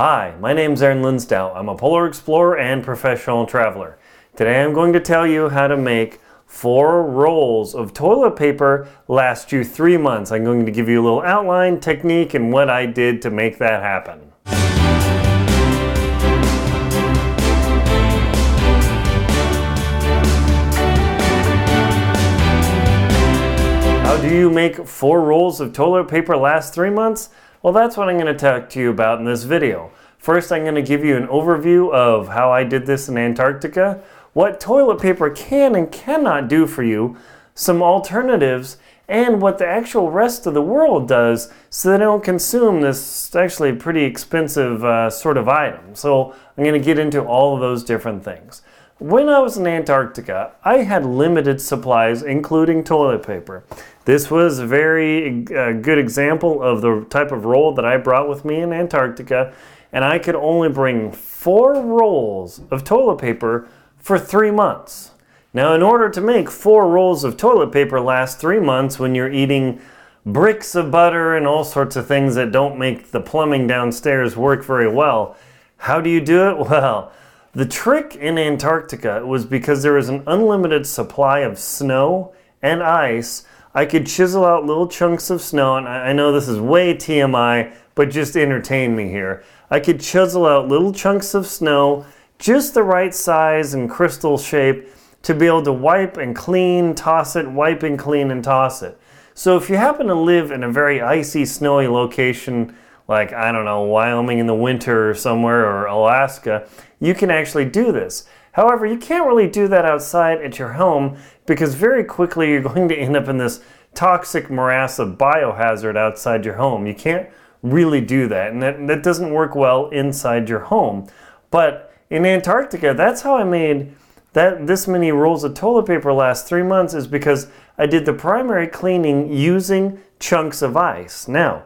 Hi, my name is Aaron Linsdau. I'm a polar explorer and professional traveler. Today I'm going to tell you how to make four rolls of toilet paper last you three months. I'm going to give you a little outline, technique, and what I did to make that happen. How do you make four rolls of toilet paper last three months? Well, that's what I'm going to talk to you about in this video. First, I'm going to give you an overview of how I did this in Antarctica, what toilet paper can and cannot do for you, some alternatives, and what the actual rest of the world does so they don't consume this actually pretty expensive uh, sort of item. So I'm going to get into all of those different things. When I was in Antarctica, I had limited supplies, including toilet paper. This was a very uh, good example of the type of roll that I brought with me in Antarctica, and I could only bring four rolls of toilet paper for three months. Now, in order to make four rolls of toilet paper last three months when you're eating bricks of butter and all sorts of things that don't make the plumbing downstairs work very well, how do you do it? Well, the trick in Antarctica was because there was an unlimited supply of snow and ice. I could chisel out little chunks of snow, and I know this is way TMI, but just entertain me here. I could chisel out little chunks of snow, just the right size and crystal shape to be able to wipe and clean, toss it, wipe and clean and toss it. So if you happen to live in a very icy, snowy location, like, I don't know, Wyoming in the winter or somewhere, or Alaska, you can actually do this. However, you can't really do that outside at your home because very quickly you're going to end up in this toxic morass of biohazard outside your home. You can't really do that, and that, that doesn't work well inside your home. But in Antarctica, that's how I made that this many rolls of toilet paper last three months is because I did the primary cleaning using chunks of ice. Now,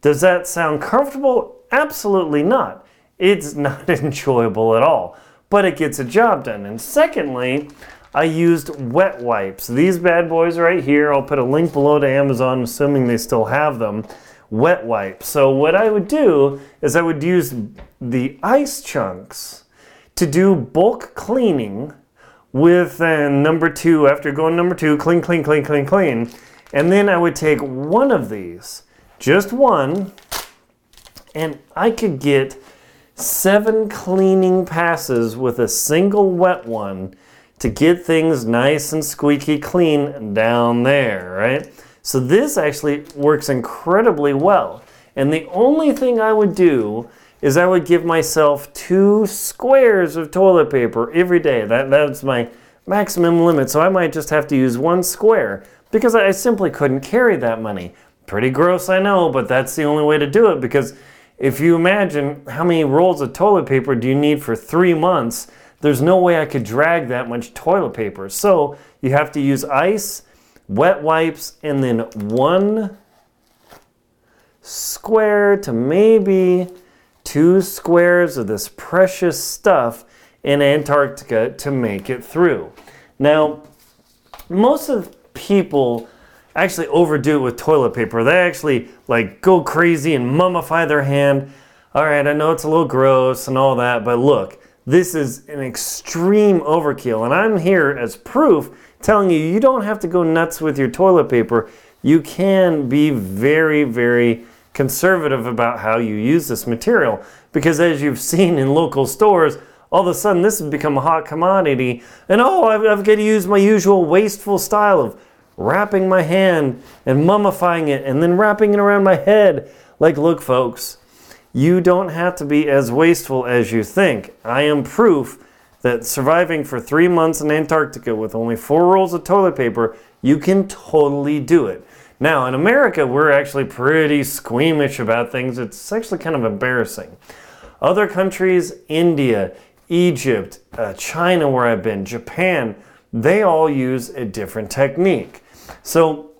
does that sound comfortable? Absolutely not. It's not enjoyable at all, but it gets a job done. And secondly, I used wet wipes. These bad boys right here, I'll put a link below to Amazon, assuming they still have them. Wet wipes. So, what I would do is I would use the ice chunks to do bulk cleaning with uh, number two, after going number two, clean, clean, clean, clean, clean. And then I would take one of these just one, and I could get seven cleaning passes with a single wet one to get things nice and squeaky clean down there, right? So this actually works incredibly well. And the only thing I would do is I would give myself two squares of toilet paper every day. That, that's my maximum limit. So I might just have to use one square because I simply couldn't carry that many. Pretty gross, I know, but that's the only way to do it because if you imagine how many rolls of toilet paper do you need for three months, there's no way I could drag that much toilet paper. So you have to use ice, wet wipes, and then one square to maybe two squares of this precious stuff in Antarctica to make it through. Now, most of people actually overdo it with toilet paper. They actually like go crazy and mummify their hand. All right, I know it's a little gross and all that, but look, this is an extreme overkill. And I'm here as proof telling you you don't have to go nuts with your toilet paper. You can be very, very conservative about how you use this material because as you've seen in local stores, all of a sudden this has become a hot commodity. And oh, I've, I've got to use my usual wasteful style of wrapping my hand and mummifying it and then wrapping it around my head. Like, look, folks, you don't have to be as wasteful as you think. I am proof that surviving for three months in Antarctica with only four rolls of toilet paper, you can totally do it. Now, in America, we're actually pretty squeamish about things. It's actually kind of embarrassing. Other countries, India, Egypt, uh, China, where I've been, Japan, they all use a different technique. So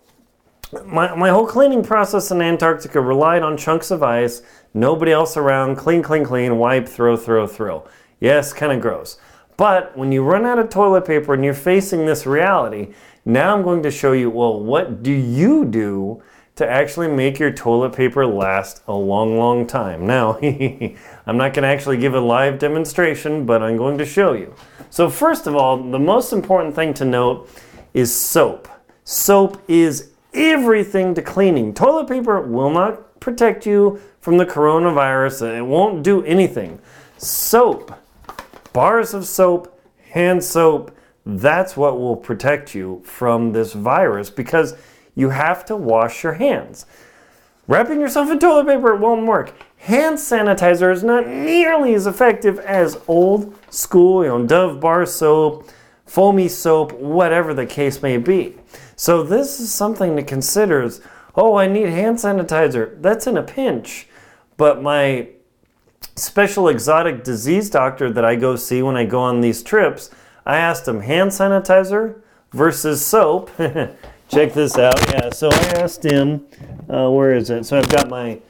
my, my whole cleaning process in Antarctica relied on chunks of ice, nobody else around, clean, clean, clean, wipe, throw, throw, throw. Yes, kind of gross. But when you run out of toilet paper and you're facing this reality, now I'm going to show you well, what do you do to actually make your toilet paper last a long, long time. Now, I'm not going to actually give a live demonstration, but I'm going to show you. So, first of all, the most important thing to note is soap. Soap is everything to cleaning. Toilet paper will not protect you from the coronavirus, it won't do anything. Soap, bars of soap, hand soap, that's what will protect you from this virus because you have to wash your hands. Wrapping yourself in toilet paper won't work. Hand sanitizer is not nearly as effective as old school, you know, Dove bar soap, foamy soap, whatever the case may be. So this is something to consider is, oh, I need hand sanitizer. That's in a pinch. But my special exotic disease doctor that I go see when I go on these trips, I asked him hand sanitizer versus soap. Check this out. Yeah, so I asked him, uh, where is it? So I've got my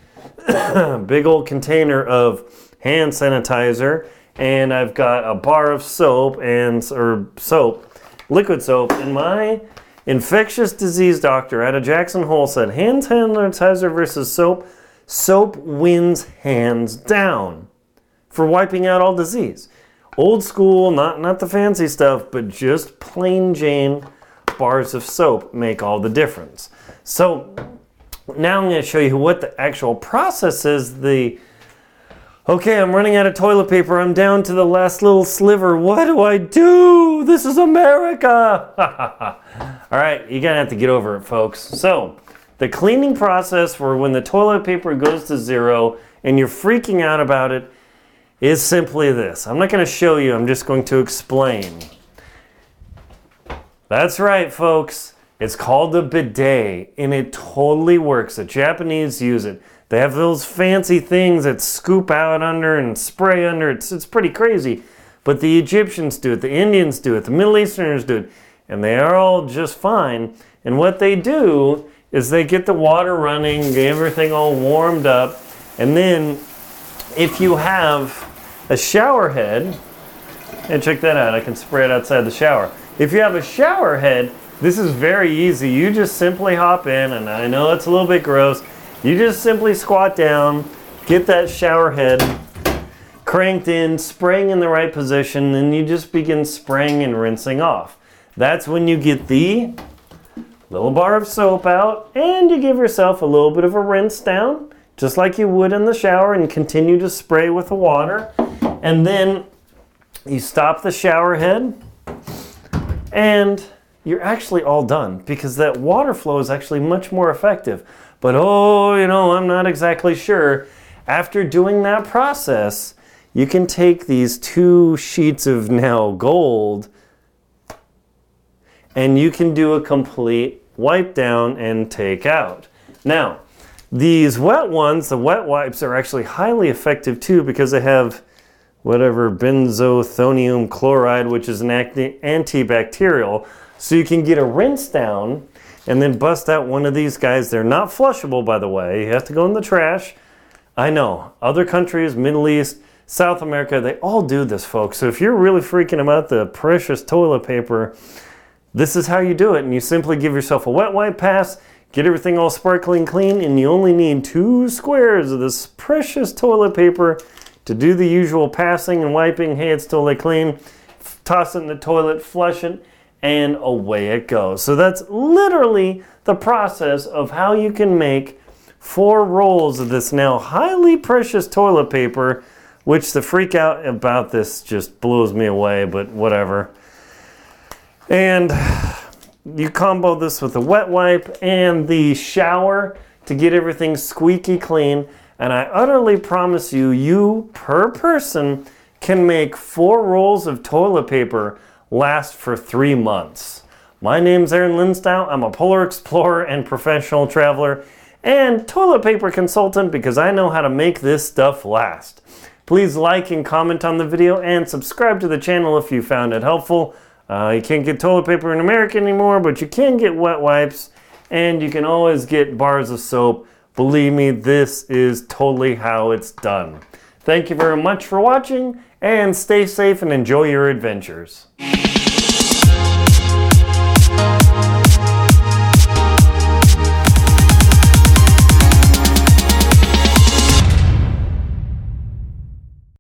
big old container of hand sanitizer, and I've got a bar of soap and or soap, liquid soap, and my infectious disease doctor of Jackson Hole said hand sanitizer versus soap. Soap wins hands down for wiping out all disease old school, not not the fancy stuff, but just plain Jane bars of soap make all the difference. So now I'm going to show you what the actual process is. The okay, I'm running out of toilet paper. I'm down to the last little sliver. What do I do? This is America. all right, you're gonna have to get over it, folks. So the cleaning process for when the toilet paper goes to zero and you're freaking out about it is simply this. I'm not going to show you, I'm just going to explain. That's right, folks. It's called a bidet, and it totally works. The Japanese use it. They have those fancy things that scoop out under and spray under. It's, it's pretty crazy. But the Egyptians do it, the Indians do it, the Middle Easterners do it, and they are all just fine. And what they do is they get the water running, get everything all warmed up, and then if you have a shower head, and check that out, I can spray it outside the shower. If you have a shower head, this is very easy. You just simply hop in, and I know it's a little bit gross. You just simply squat down, get that shower head cranked in, spraying in the right position, and you just begin spraying and rinsing off. That's when you get the little bar of soap out, and you give yourself a little bit of a rinse down, just like you would in the shower, and continue to spray with the water. And then you stop the shower head and you're actually all done because that water flow is actually much more effective. But oh, you know, I'm not exactly sure. After doing that process, you can take these two sheets of now gold and you can do a complete wipe down and take out. Now, these wet ones, the wet wipes are actually highly effective too because they have whatever benzethonium chloride, which is an antibacterial. So you can get a rinse down and then bust out one of these guys. They're not flushable, by the way. You have to go in the trash. I know. Other countries, Middle East, South America, they all do this, folks. So if you're really freaking about the precious toilet paper, this is how you do it. And you simply give yourself a wet wipe pass, get everything all sparkling clean, and you only need two squares of this precious toilet paper to do the usual passing and wiping, hey, it's totally clean, toss it in the toilet, flush it, and away it goes. So that's literally the process of how you can make four rolls of this now highly precious toilet paper, which the freak out about this just blows me away, but whatever. And you combo this with a wet wipe and the shower to get everything squeaky clean. And I utterly promise you, you per person can make four rolls of toilet paper last for three months. My name's Aaron Linsdau. I'm a polar explorer and professional traveler and toilet paper consultant because I know how to make this stuff last. Please like and comment on the video and subscribe to the channel if you found it helpful. Uh, you can't get toilet paper in America anymore, but you can get wet wipes and you can always get bars of soap Believe me, this is totally how it's done. Thank you very much for watching and stay safe and enjoy your adventures.